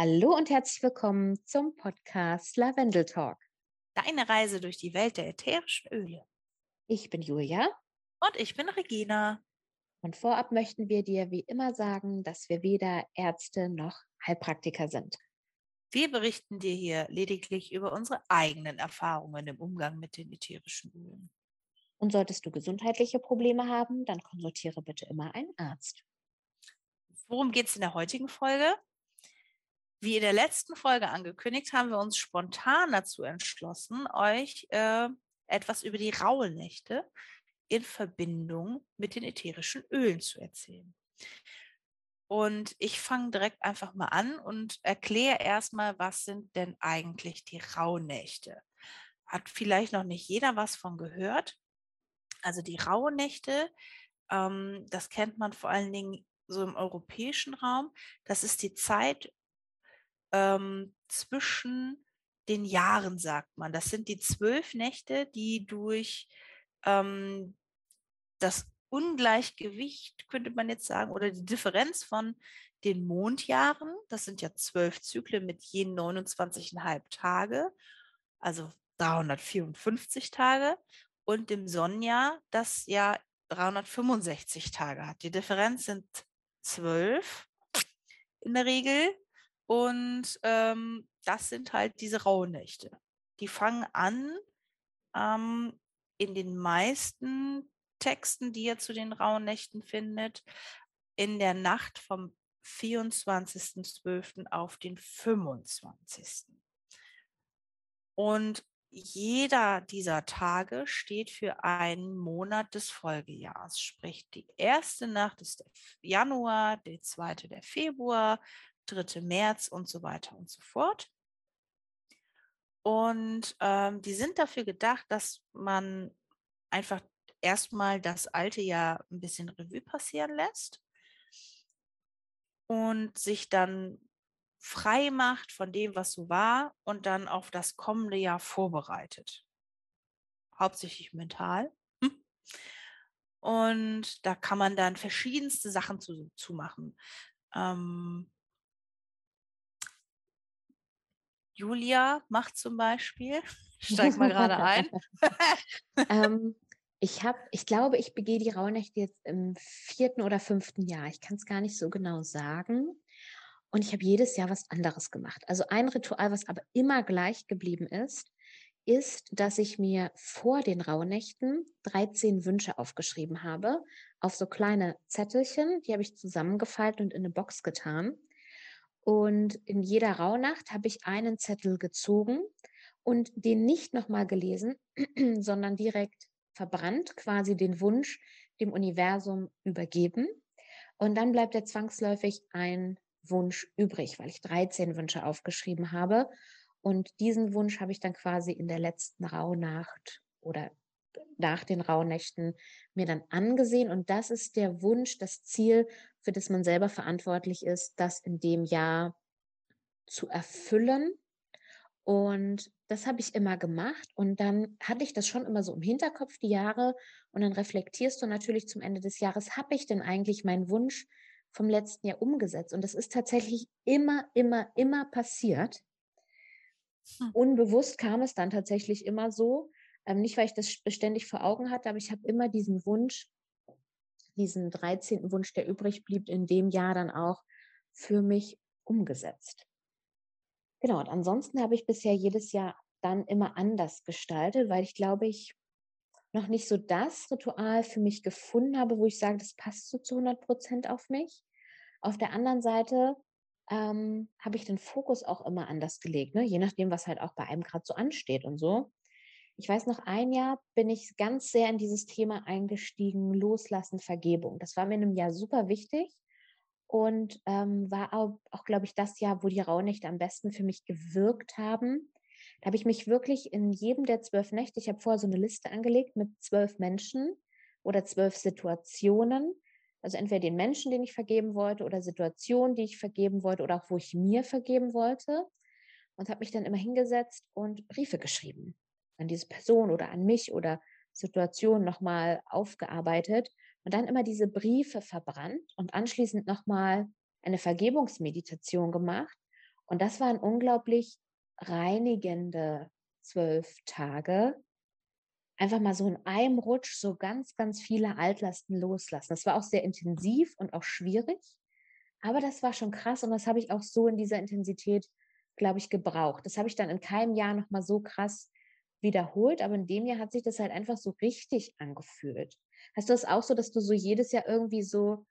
Hallo und herzlich willkommen zum Podcast Lavendel Talk. Deine Reise durch die Welt der ätherischen Öle. Ich bin Julia. Und ich bin Regina. Und vorab möchten wir dir wie immer sagen, dass wir weder Ärzte noch Heilpraktiker sind. Wir berichten dir hier lediglich über unsere eigenen Erfahrungen im Umgang mit den ätherischen Ölen. Und solltest du gesundheitliche Probleme haben, dann konsultiere bitte immer einen Arzt. Worum geht es in der heutigen Folge? Wie in der letzten Folge angekündigt, haben wir uns spontan dazu entschlossen, euch äh, etwas über die Rauhnächte in Verbindung mit den ätherischen Ölen zu erzählen. Und ich fange direkt einfach mal an und erkläre erstmal, was sind denn eigentlich die Rauhnächte? Hat vielleicht noch nicht jeder was von gehört. Also die Rauhnächte, ähm, das kennt man vor allen Dingen so im europäischen Raum. Das ist die Zeit ähm, zwischen den Jahren, sagt man. Das sind die zwölf Nächte, die durch ähm, das Ungleichgewicht, könnte man jetzt sagen, oder die Differenz von den Mondjahren, das sind ja zwölf Zyklen mit je 29,5 Tage, also 354 Tage, und dem Sonnenjahr, das ja 365 Tage hat. Die Differenz sind zwölf in der Regel und ähm, das sind halt diese Rauhnächte. Die fangen an ähm, in den meisten Texten, die ihr zu den Rauhnächten findet, in der Nacht vom 24.12. auf den 25. Und jeder dieser Tage steht für einen Monat des Folgejahrs. Sprich, die erste Nacht ist der Januar, die zweite der Februar, 3. März und so weiter und so fort. Und ähm, die sind dafür gedacht, dass man einfach erstmal das alte Jahr ein bisschen Revue passieren lässt und sich dann frei macht von dem, was so war und dann auf das kommende Jahr vorbereitet. Hauptsächlich mental. Und da kann man dann verschiedenste Sachen zu, zu machen. Ähm, Julia macht zum Beispiel. Steig mal gerade ein. ähm, ich habe, ich glaube, ich begehe die Rauhnächte jetzt im vierten oder fünften Jahr. Ich kann es gar nicht so genau sagen. Und ich habe jedes Jahr was anderes gemacht. Also ein Ritual, was aber immer gleich geblieben ist, ist, dass ich mir vor den Rauhnächten 13 Wünsche aufgeschrieben habe, auf so kleine Zettelchen, die habe ich zusammengefaltet und in eine Box getan. Und in jeder Rauhnacht habe ich einen Zettel gezogen und den nicht nochmal gelesen, sondern direkt verbrannt, quasi den Wunsch dem Universum übergeben. Und dann bleibt ja zwangsläufig ein Wunsch übrig, weil ich 13 Wünsche aufgeschrieben habe. Und diesen Wunsch habe ich dann quasi in der letzten Rauhnacht oder nach den Rauhnächten mir dann angesehen. Und das ist der Wunsch, das Ziel, für das man selber verantwortlich ist, das in dem Jahr zu erfüllen. Und das habe ich immer gemacht. Und dann hatte ich das schon immer so im Hinterkopf, die Jahre. Und dann reflektierst du natürlich zum Ende des Jahres, habe ich denn eigentlich meinen Wunsch vom letzten Jahr umgesetzt? Und das ist tatsächlich immer, immer, immer passiert. Hm. Unbewusst kam es dann tatsächlich immer so, ähm, nicht, weil ich das beständig vor Augen hatte, aber ich habe immer diesen Wunsch, diesen 13. Wunsch, der übrig blieb, in dem Jahr dann auch für mich umgesetzt. Genau, und ansonsten habe ich bisher jedes Jahr dann immer anders gestaltet, weil ich glaube, ich noch nicht so das Ritual für mich gefunden habe, wo ich sage, das passt so zu 100 Prozent auf mich. Auf der anderen Seite ähm, habe ich den Fokus auch immer anders gelegt, ne? je nachdem, was halt auch bei einem gerade so ansteht und so ich weiß noch, ein Jahr bin ich ganz sehr in dieses Thema eingestiegen, Loslassen, Vergebung. Das war mir in einem Jahr super wichtig und ähm, war auch, auch glaube ich, das Jahr, wo die Rauhnächte am besten für mich gewirkt haben. Da habe ich mich wirklich in jedem der zwölf Nächte, ich habe vorher so eine Liste angelegt mit zwölf Menschen oder zwölf Situationen, also entweder den Menschen, den ich vergeben wollte oder Situationen, die ich vergeben wollte oder auch wo ich mir vergeben wollte und habe mich dann immer hingesetzt und Briefe geschrieben an diese Person oder an mich oder Situation nochmal aufgearbeitet und dann immer diese Briefe verbrannt und anschließend nochmal eine Vergebungsmeditation gemacht Und das waren unglaublich reinigende zwölf Tage. Einfach mal so in einem Rutsch so ganz, ganz viele Altlasten loslassen. Das war auch sehr intensiv und auch schwierig. Aber das war schon krass und das habe ich auch so in dieser Intensität, glaube ich, gebraucht. Das habe ich dann in keinem Jahr nochmal so krass wiederholt, aber in dem Jahr hat sich das halt einfach so richtig angefühlt. Hast du das auch so, dass du so jedes Jahr irgendwie so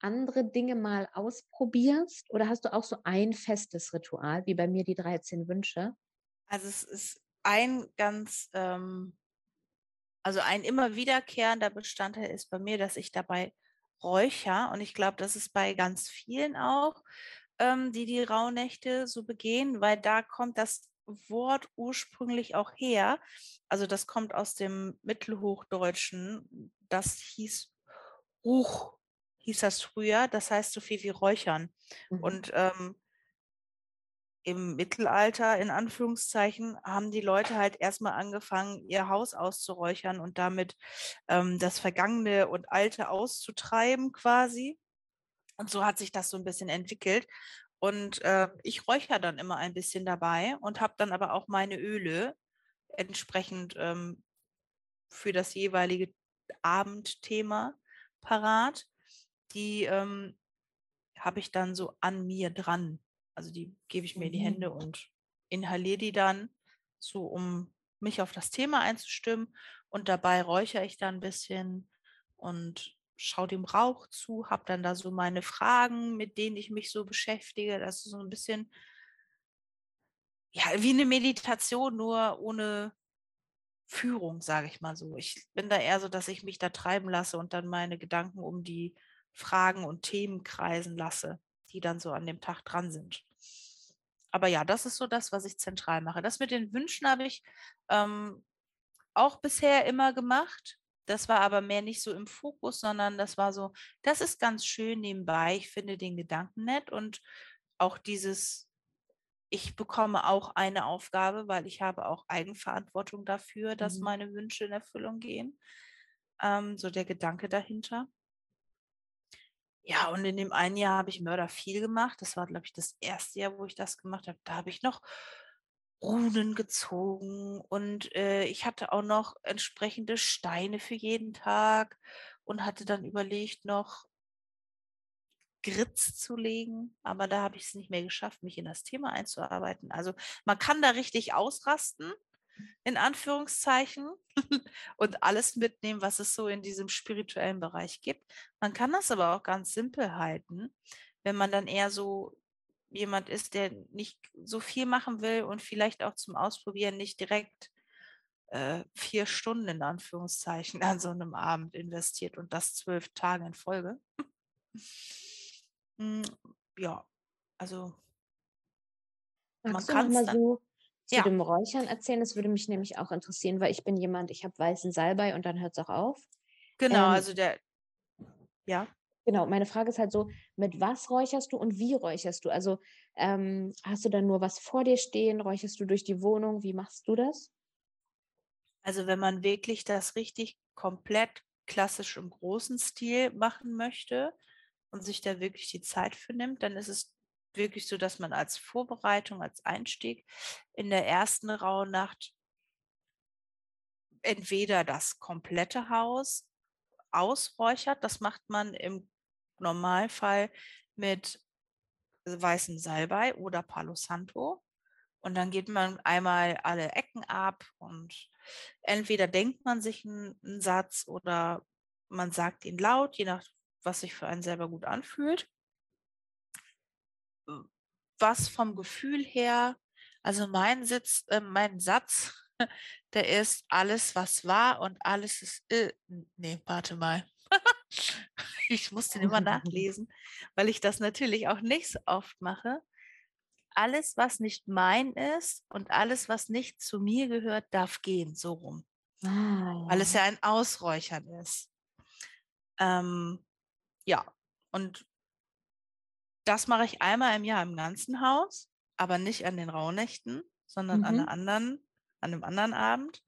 andere Dinge mal ausprobierst? Oder hast du auch so ein festes Ritual, wie bei mir die 13 Wünsche? Also es ist ein ganz, ähm, also ein immer wiederkehrender Bestandteil ist bei mir, dass ich dabei räucher. Und ich glaube, das ist bei ganz vielen auch, ähm, die die Rauhnächte so begehen, weil da kommt das Wort ursprünglich auch her. Also das kommt aus dem Mittelhochdeutschen. Das hieß Ruch, hieß das früher. Das heißt so viel wie Räuchern. Mhm. Und ähm, im Mittelalter, in Anführungszeichen, haben die Leute halt erstmal angefangen, ihr Haus auszuräuchern und damit ähm, das Vergangene und Alte auszutreiben quasi. Und so hat sich das so ein bisschen entwickelt. Und äh, ich räuchere dann immer ein bisschen dabei und habe dann aber auch meine Öle entsprechend ähm, für das jeweilige Abendthema parat. Die ähm, habe ich dann so an mir dran. Also die gebe ich mir in die Hände mhm. und inhaliere die dann, so um mich auf das Thema einzustimmen. Und dabei räuchere ich dann ein bisschen und schaue dem Rauch zu, habe dann da so meine Fragen, mit denen ich mich so beschäftige. Das ist so ein bisschen ja, wie eine Meditation, nur ohne Führung, sage ich mal so. Ich bin da eher so, dass ich mich da treiben lasse und dann meine Gedanken um die Fragen und Themen kreisen lasse, die dann so an dem Tag dran sind. Aber ja, das ist so das, was ich zentral mache. Das mit den Wünschen habe ich ähm, auch bisher immer gemacht. Das war aber mehr nicht so im Fokus, sondern das war so, das ist ganz schön nebenbei. Ich finde den Gedanken nett und auch dieses, ich bekomme auch eine Aufgabe, weil ich habe auch Eigenverantwortung dafür, dass mhm. meine Wünsche in Erfüllung gehen. Ähm, so der Gedanke dahinter. Ja, und in dem einen Jahr habe ich Mörder viel gemacht. Das war, glaube ich, das erste Jahr, wo ich das gemacht habe. Da habe ich noch Runen gezogen und äh, ich hatte auch noch entsprechende Steine für jeden Tag und hatte dann überlegt, noch Gritz zu legen, aber da habe ich es nicht mehr geschafft, mich in das Thema einzuarbeiten. Also man kann da richtig ausrasten, in Anführungszeichen, und alles mitnehmen, was es so in diesem spirituellen Bereich gibt. Man kann das aber auch ganz simpel halten, wenn man dann eher so jemand ist, der nicht so viel machen will und vielleicht auch zum Ausprobieren nicht direkt äh, vier Stunden in Anführungszeichen an so einem Abend investiert und das zwölf Tage in Folge. hm, ja, also Magst man kann mal so zu ja. dem Räuchern erzählen? Das würde mich nämlich auch interessieren, weil ich bin jemand, ich habe weißen Salbei und dann hört es auch auf. Genau, ähm, also der, ja. Genau, meine Frage ist halt so, mit was räucherst du und wie räucherst du? Also ähm, hast du dann nur was vor dir stehen? Räucherst du durch die Wohnung? Wie machst du das? Also wenn man wirklich das richtig komplett klassisch im großen Stil machen möchte und sich da wirklich die Zeit für nimmt, dann ist es wirklich so, dass man als Vorbereitung, als Einstieg in der ersten Rauhnacht entweder das komplette Haus ausräuchert, das macht man im Normalfall mit weißem Salbei oder Palo Santo. Und dann geht man einmal alle Ecken ab und entweder denkt man sich einen, Satz oder man sagt ihn laut, je nach was sich für einen selber gut anfühlt. Was vom Gefühl her, also mein, Sitz, äh, mein Satz, der ist alles, was war und alles ist, äh, nee, warte mal. ich muss den immer nachlesen, weil ich das natürlich auch nicht so oft mache. Alles, was nicht mein ist und alles, was nicht zu mir gehört, darf gehen, so rum. Ah. Weil es ja ein Ausräuchern ist. Ähm, ja, und das mache ich einmal im Jahr im ganzen Haus, aber nicht an den Rauhnächten, sondern mhm. an, einer anderen, an einem anderen Abend.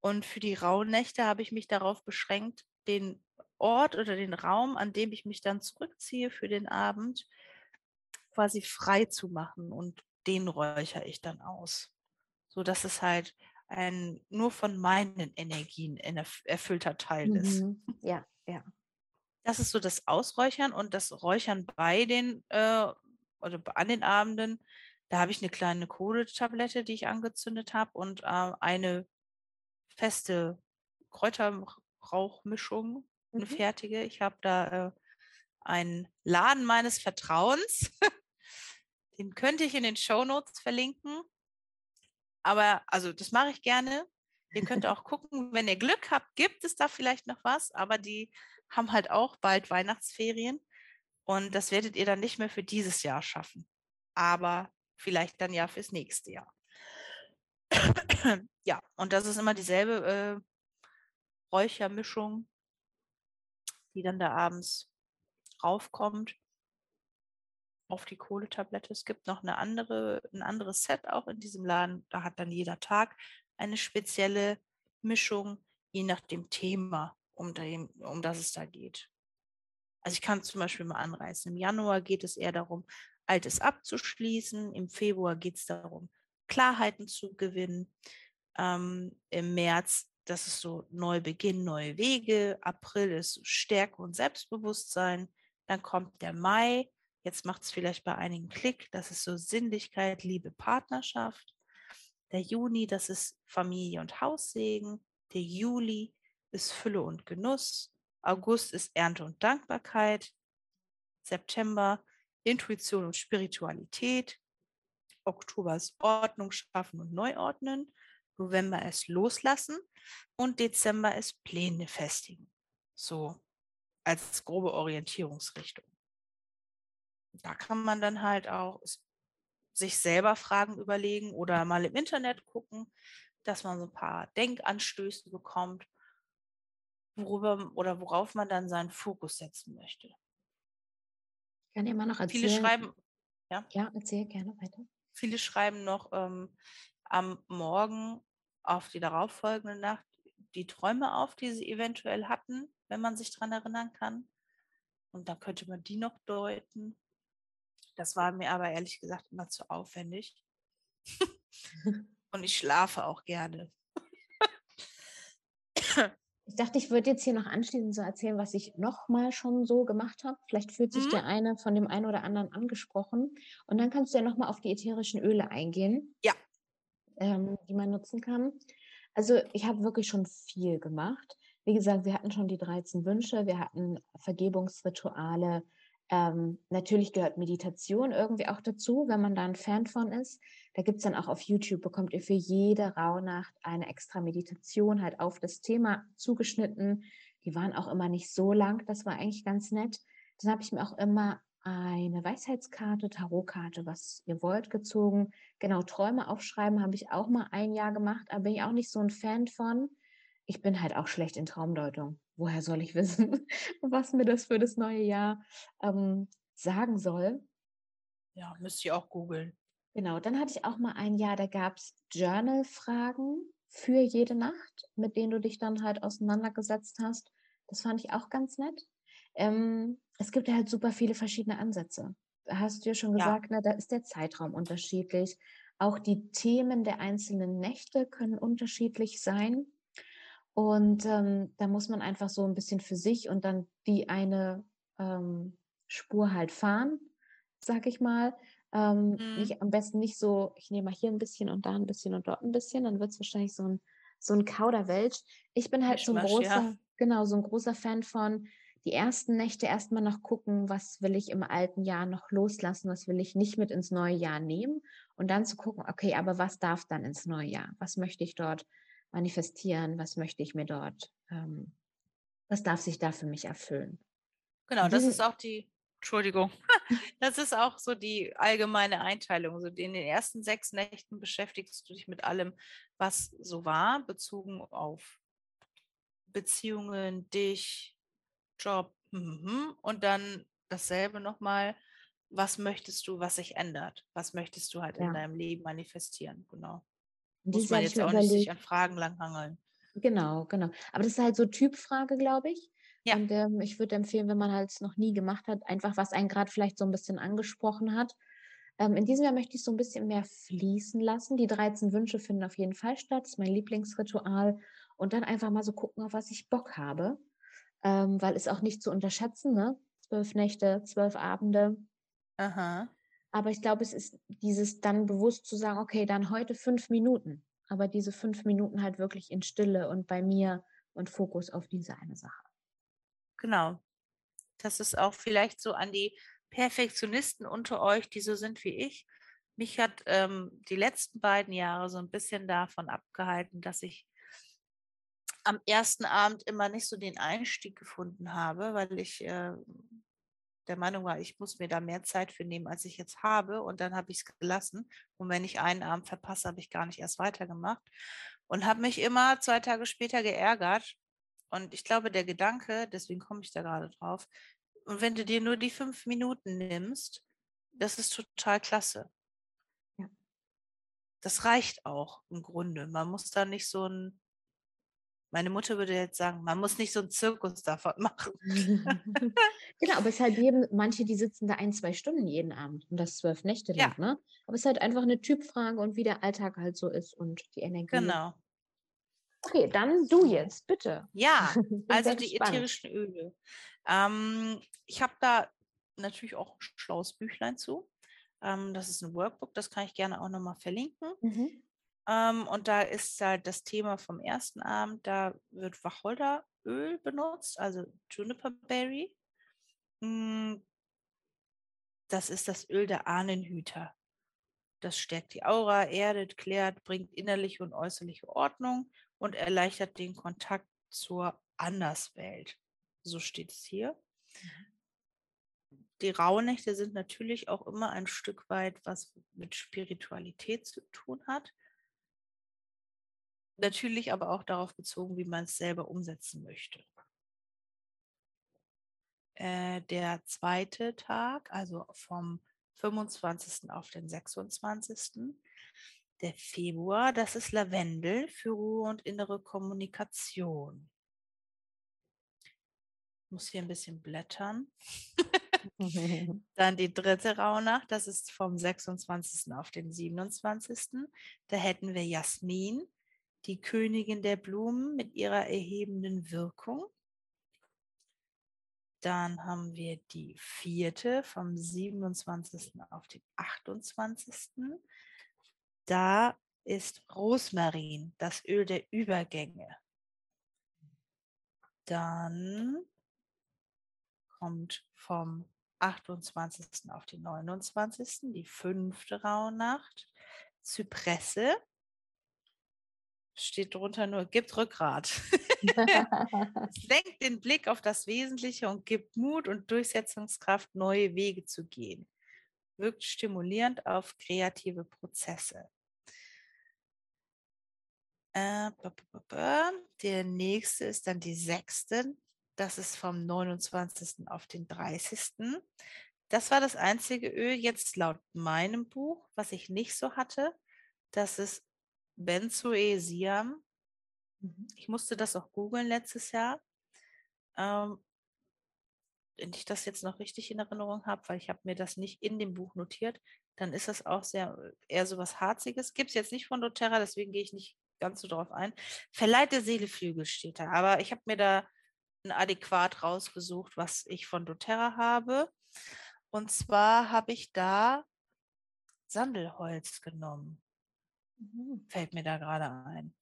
Und für die Rauhnächte habe ich mich darauf beschränkt, den Ort oder den Raum, an dem ich mich dann zurückziehe für den Abend, quasi frei zu machen und den räuchere ich dann aus. So dass es halt ein nur von meinen Energien erfüllter Teil ist. Mhm. Ja, ja. Das ist so das Ausräuchern und das Räuchern bei den äh, oder an den Abenden. Da habe ich eine kleine Kohletablette, die ich angezündet habe und äh, eine feste Kräuterrauchmischung, Mhm. fertige. Ich habe da äh, einen Laden meines Vertrauens. Den könnte ich in den Shownotes verlinken. Aber also das mache ich gerne. Ihr könnt auch gucken, wenn ihr Glück habt, gibt es da vielleicht noch was, aber die haben halt auch bald Weihnachtsferien und das werdet ihr dann nicht mehr für dieses Jahr schaffen, aber vielleicht dann ja fürs nächste Jahr. ja, und das ist immer dieselbe äh, Räuchermischung, die dann da abends raufkommt auf die Kohletablette. Es gibt noch eine andere, ein anderes Set auch in diesem Laden. Da hat dann jeder Tag eine spezielle Mischung, je nach dem Thema, um, dem, um das es da geht. Also ich kann zum Beispiel mal anreißen. Im Januar geht es eher darum, Altes abzuschließen. Im Februar geht es darum, Klarheiten zu gewinnen. Ähm, Im März, das ist so Neubeginn, neue Wege. April ist Stärke und Selbstbewusstsein. Dann kommt der Mai. Jetzt macht es vielleicht bei einigen Klick. Das ist so Sinnlichkeit, Liebe, Partnerschaft. Der Juni, das ist Familie und Haussegen. Der Juli ist Fülle und Genuss. August ist Ernte und Dankbarkeit. September Intuition und Spiritualität. Oktober ist Ordnung schaffen und Neuordnen. November ist Loslassen. Und Dezember ist Pläne festigen. So als grobe Orientierungsrichtung. Da kann man dann halt auch sich selber Fragen überlegen oder mal im Internet gucken, dass man so ein paar Denkanstöße bekommt, worüber oder worauf man dann seinen Fokus setzen möchte. Ich kann immer noch erzählen. Viele schreiben, ja, Ja, erzähl gerne weiter. viele schreiben noch ähm, am Morgen auf die darauffolgende Nacht die Träume auf, die sie eventuell hatten, wenn man sich daran erinnern kann. Und dann könnte man die noch deuten. Das war mir aber ehrlich gesagt immer zu aufwendig. Und ich schlafe auch gerne. Ich dachte, ich würde jetzt hier noch anschließend so erzählen, was ich nochmal schon so gemacht habe. Vielleicht fühlt sich Mhm. der eine von dem einen oder anderen angesprochen. Und dann kannst du ja nochmal auf die ätherischen Öle eingehen. Ja. Ähm, die man nutzen kann. Also ich habe wirklich schon viel gemacht. Wie gesagt, wir hatten schon die 13 Wünsche, wir hatten Vergebungsrituale. Ähm, natürlich gehört Meditation irgendwie auch dazu, wenn man da ein Fan von ist. Da gibt es dann auch auf YouTube, bekommt ihr für jede Rauhnacht eine extra Meditation halt auf das Thema zugeschnitten. Die waren auch immer nicht so lang, das war eigentlich ganz nett. Dann habe ich mir auch immer eine Weisheitskarte, Tarotkarte, was ihr wollt, gezogen. Genau, Träume aufschreiben habe ich auch mal ein Jahr gemacht, aber bin ich auch nicht so ein Fan von. Ich bin halt auch schlecht in Traumdeutung. Woher soll ich wissen, was mir das für das neue Jahr ähm, sagen soll? Ja, müsst ihr auch googeln. Genau, dann hatte ich auch mal ein Jahr, da gab es Journal-Fragen für jede Nacht, mit denen du dich dann halt auseinandergesetzt hast. Das fand ich auch ganz nett. Ähm, es gibt ja halt super viele verschiedene Ansätze. Da hast du ja schon Ja. gesagt, ne, da ist der Zeitraum unterschiedlich. Auch die Themen der einzelnen Nächte können unterschiedlich sein. Und ähm, da muss man einfach so ein bisschen für sich und dann die eine ähm, Spur halt fahren, sag ich mal. Ähm, Mhm. nicht, am besten nicht so, ich nehme mal hier ein bisschen und da ein bisschen und dort ein bisschen, dann wird es wahrscheinlich so ein, so ein Kauderwelsch. Ich bin halt so ein Mischmasch, ja. großer, genau, so ein großer Fan von die ersten Nächte erstmal noch gucken, was will ich im alten Jahr noch loslassen, was will ich nicht mit ins neue Jahr nehmen und dann zu gucken, okay, aber was darf dann ins neue Jahr? Was möchte ich dort manifestieren? Was möchte ich mir dort, ähm, was darf sich da für mich erfüllen? Genau, das ist auch die, Entschuldigung, das ist auch so die allgemeine Einteilung. So in den ersten sechs Nächten beschäftigst du dich mit allem, was so war, bezogen auf Beziehungen, dich, Job mhm. und dann dasselbe nochmal. Was möchtest du, was sich ändert? Was möchtest du halt Ja. in deinem Leben manifestieren? Genau. Und Muss man jetzt auch nicht sich an Fragen langhangeln. Genau, genau. Aber das ist halt so Typfrage, glaube ich. Ja. Und ähm, ich würde empfehlen, wenn man halt es noch nie gemacht hat, einfach was einen gerade vielleicht so ein bisschen angesprochen hat. Ähm, in diesem Jahr möchte ich so ein bisschen mehr fließen lassen. Die 13 Wünsche finden auf jeden Fall statt. Das ist mein Lieblingsritual. Und dann einfach mal so gucken, auf was ich Bock habe. Ähm, weil es auch nicht zu unterschätzen, ne? Zwölf Nächte, zwölf Abende. Aha. Aber ich glaube, es ist dieses dann bewusst zu sagen, okay, dann heute fünf Minuten. Aber diese fünf Minuten halt wirklich in Stille und bei mir und Fokus auf diese eine Sache. Genau. Das ist auch vielleicht so an die Perfektionisten unter euch, die so sind wie ich. Mich hat ähm, die letzten beiden Jahre so ein bisschen davon abgehalten, dass ich am ersten Abend immer nicht so den Einstieg gefunden habe, weil ich äh, der Meinung war, ich muss mir da mehr Zeit für nehmen, als ich jetzt habe. Und dann habe ich es gelassen. Und wenn ich einen Abend verpasse, habe ich gar nicht erst weitergemacht. Und habe mich immer zwei Tage später geärgert. Und ich glaube, der Gedanke, deswegen komme ich da gerade drauf, und wenn du dir nur die fünf Minuten nimmst, das ist total klasse. Ja. Das reicht auch im Grunde. Man muss da nicht so ein meine Mutter würde jetzt sagen, man muss nicht so einen Zirkus davon machen. genau, aber es ist halt jedem, manche, die sitzen da ein, zwei Stunden jeden Abend und das zwölf Nächte lang, Ja. ne? Aber es ist halt einfach eine Typfrage und wie der Alltag halt so ist und die Energie. Genau. Okay, dann du jetzt, bitte. Ja, also die gespannt. ätherischen Öle. Ähm, ich habe da natürlich auch ein schlaues Büchlein zu. Ähm, das ist ein Workbook, das kann ich gerne auch nochmal verlinken. Mhm. Ähm, und da ist halt das Thema vom ersten Abend, da wird Wacholderöl benutzt, also Juniper Berry. Mm, Das ist das Öl der Ahnenhüter. Das stärkt die Aura, erdet, klärt, bringt innerliche und äußerliche Ordnung und erleichtert den Kontakt zur Anderswelt. So steht es hier. Die Rauhnächte sind natürlich auch immer ein Stück weit, was mit Spiritualität zu tun hat. Natürlich aber auch darauf bezogen, wie man es selber umsetzen möchte. Äh, der zweite Tag, also vom 25. auf den 26. Der Februar, das ist Lavendel für Ruhe und innere Kommunikation. Ich muss hier ein bisschen blättern. Dann die dritte Rauhnacht, das ist vom 26. auf den 27. Da hätten wir Jasmin, die Königin der Blumen mit ihrer erhebenden Wirkung. Dann haben wir die vierte vom 27. auf den 28. Da ist Rosmarin, das Öl der Übergänge. Dann kommt vom 28. auf den 29. die fünfte Rauhnacht. Zypresse. Steht drunter nur, gibt Rückgrat. Es lenkt den Blick auf das Wesentliche und gibt Mut und Durchsetzungskraft, neue Wege zu gehen. Wirkt stimulierend auf kreative Prozesse. Äh. Der nächste ist dann die sechste. Das ist vom 29. auf den 30. Das war das einzige Öl jetzt laut meinem Buch, was ich nicht so hatte. Das ist Benzoesiam. Mhm. Ich musste das auch googeln letztes Jahr. Ähm, wenn ich das jetzt noch richtig in Erinnerung habe, weil ich habe mir das nicht in dem Buch notiert, dann ist das auch sehr eher so was Harziges. Gibt es jetzt nicht von doTERRA, deswegen gehe ich nicht ganz so drauf ein. Verleiht der Seele Flügel steht da, aber ich habe mir da ein adäquat rausgesucht, was ich von doTERRA habe. Und zwar habe ich da Sandelholz genommen. Fällt mir da gerade ein.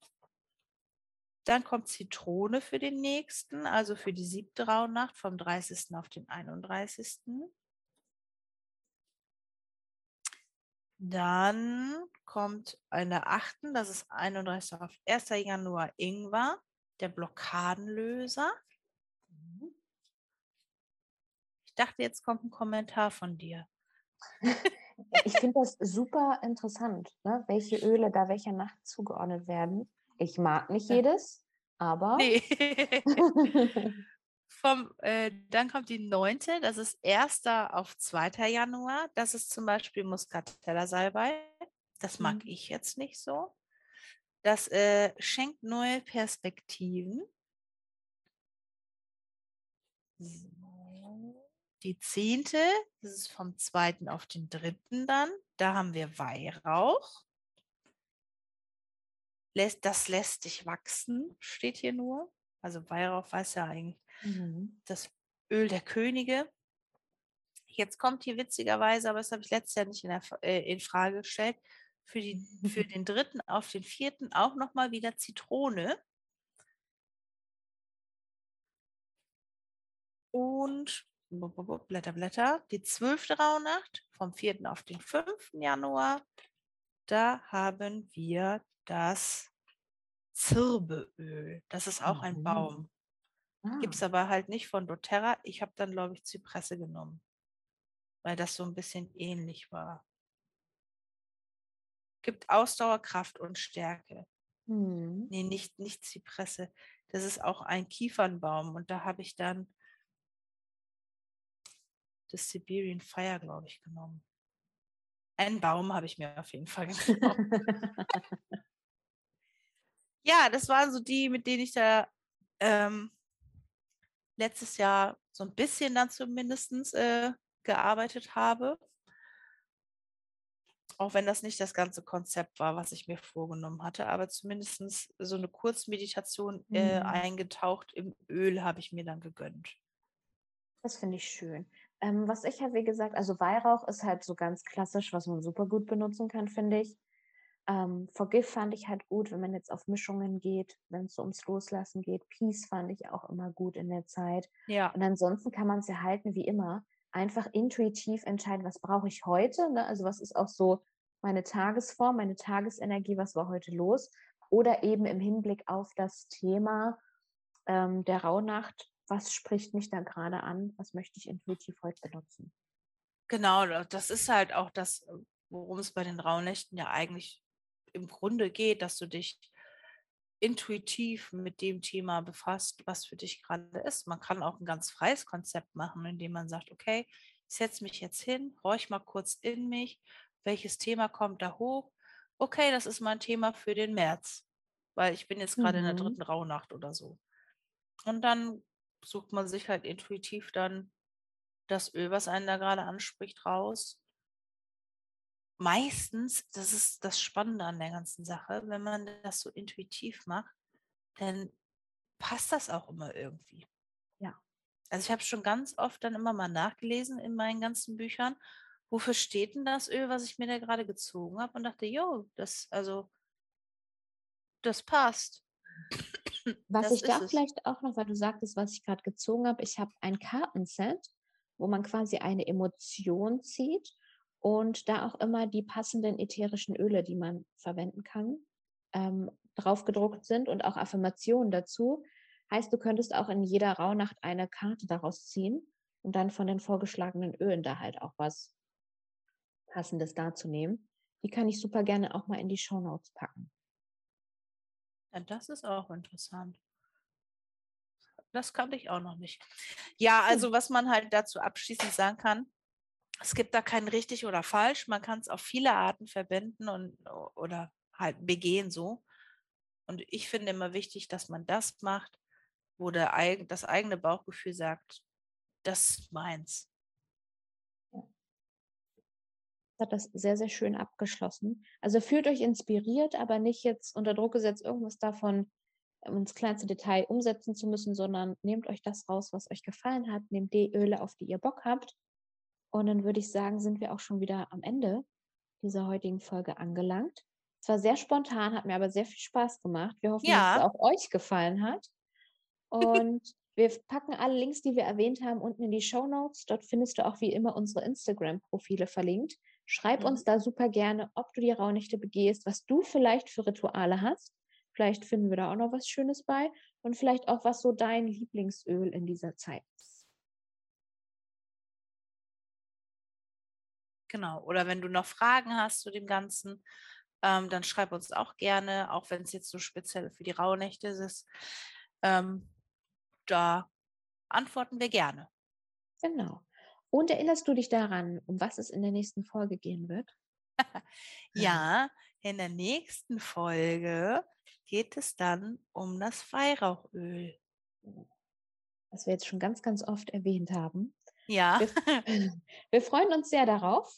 Dann kommt Zitrone für den nächsten, also für die siebte Rauhnacht vom 30. auf den 31. Dann kommt eine achten, das ist 31. auf 1. Januar Ingwer, der Blockadenlöser. Mhm. Ich dachte, jetzt kommt ein Kommentar von dir. Ich finde das super interessant, ne? welche Öle da welcher Nacht zugeordnet werden. Ich mag nicht jedes, aber Nee. Vom, äh, dann kommt die neunte, das ist 1. auf 2. Januar. Das ist zum Beispiel Muscatella-Salbei. Das mag Mhm. ich jetzt nicht so. Das äh, schenkt neue Perspektiven. Die zehnte, das ist vom 2. auf den 3. dann. Da haben wir Weihrauch. Lässt, das lässt dich wachsen, steht hier nur. Also Weihrauch weiß ja eigentlich Mhm. das Öl der Könige. Jetzt kommt hier witzigerweise, aber das habe ich letztes Jahr nicht in, der, äh, in Frage gestellt, für, die, für den dritten auf den vierten auch nochmal wieder Zitrone. Und Blätter, Blätter. Die zwölfte Rauhnacht vom 4. auf den 5. Januar. Da haben wir das Zirbeöl. Das ist auch ein Mhm. Baum. Ah, Gibt es aber halt nicht von doTERRA. Ich habe dann, glaube ich, Zypresse genommen, weil das so ein bisschen ähnlich war. Gibt Ausdauer, Kraft und Stärke. mhm. Nee, nicht, nicht Zypresse. Das ist auch ein Kiefernbaum. Und da habe ich dann das Siberian Fire, glaube ich, genommen. Einen Baum habe ich mir auf jeden Fall genommen. ja, das waren so die, mit denen ich da ähm, letztes Jahr so ein bisschen dann zumindest äh, gearbeitet habe. Auch wenn das nicht das ganze Konzept war, was ich mir vorgenommen hatte, aber zumindest so eine Kurzmeditation äh, Mhm. eingetaucht im Öl habe ich mir dann gegönnt. Das finde ich schön. Ähm, was ich halt, wie gesagt, also Weihrauch ist halt so ganz klassisch, was man super gut benutzen kann, finde ich. Ähm, Forgive fand ich halt gut, wenn man jetzt auf Mischungen geht, wenn es so ums Loslassen geht. Peace fand ich auch immer gut in der Zeit. Ja, Und ansonsten kann man es ja halten wie immer. Einfach intuitiv entscheiden, was brauche ich heute. Ne? Also was ist auch so meine Tagesform, meine Tagesenergie, was war heute los. Oder eben im Hinblick auf das Thema ähm, der Rauhnacht, was spricht mich da gerade an, was möchte ich intuitiv heute benutzen. genau. da- Das ist halt auch das, äh, worum es bei den Rauhnächten ja eigentlich im Grunde geht, dass du dich intuitiv mit dem Thema befasst, was für dich gerade ist. Man kann auch ein ganz freies Konzept machen, indem man sagt, okay, ich setze mich jetzt hin, horch mal kurz in mich, welches Thema kommt da hoch? Okay, das ist mein Thema für den März, weil ich bin jetzt gerade in der Mhm. dritten Rauhnacht oder so. Und dann sucht man sich halt intuitiv dann das Öl, was einen da gerade anspricht, raus. Meistens, das ist das Spannende an der ganzen Sache, wenn man das so intuitiv macht, dann passt das auch immer irgendwie. Ja. Also ich habe schon ganz oft dann immer mal nachgelesen in meinen ganzen Büchern, wofür steht denn das Öl, was ich mir da gerade gezogen habe und dachte, jo, das, also, das passt. Was Das ich da es. vielleicht auch noch, weil du sagtest, was ich gerade gezogen habe, ich habe ein Kartenset, wo man quasi eine Emotion zieht und da auch immer die passenden ätherischen Öle, die man verwenden kann, ähm, drauf gedruckt sind und auch Affirmationen dazu. Heißt, du könntest auch in jeder Rauhnacht eine Karte daraus ziehen und dann von den vorgeschlagenen Ölen da halt auch was Passendes darzunehmen. Die kann ich super gerne auch mal in die Shownotes packen. Ja, das ist auch interessant. Das kannte ich auch noch nicht. Ja, also was man halt dazu abschließend sagen kann, es gibt da kein richtig oder falsch. Man kann es auf viele Arten verwenden und oder halt begehen so. Und ich finde immer wichtig, dass man das macht, wo der, das eigene Bauchgefühl sagt, das ist meins. Hat das sehr, sehr schön abgeschlossen. Also fühlt euch inspiriert, aber nicht jetzt unter Druck gesetzt, irgendwas davon ähm, ins kleinste Detail umsetzen zu müssen, sondern nehmt euch das raus, was euch gefallen hat, nehmt die Öle, auf die ihr Bock habt. Und dann würde ich sagen, sind wir auch schon wieder am Ende dieser heutigen Folge angelangt. Es war sehr spontan, hat mir aber sehr viel Spaß gemacht. Wir hoffen, dass Ja. es auch euch gefallen hat. Und wir packen alle Links, die wir erwähnt haben, unten in die Show Notes. Dort findest du auch wie immer unsere Instagram-Profile verlinkt. Schreib uns Mhm. da super gerne, ob du die Rauhnächte begehst, was du vielleicht für Rituale hast. Vielleicht finden wir da auch noch was Schönes bei und vielleicht auch, was so dein Lieblingsöl in dieser Zeit ist. Genau. Oder wenn du noch Fragen hast zu dem Ganzen, ähm, dann schreib uns auch gerne, auch wenn es jetzt so speziell für die Rauhnächte ist. Ähm, da antworten wir gerne. Genau. Und erinnerst du dich daran, um was es in der nächsten Folge gehen wird? Ja, in der nächsten Folge geht es dann um das Weihrauchöl. Was wir jetzt schon ganz, ganz oft erwähnt haben. Ja, Wir, wir freuen uns sehr darauf.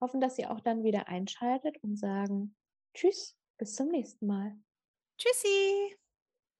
hoffen, dass ihr auch dann wieder einschaltet und sagen Tschüss, bis zum nächsten Mal. Tschüssi.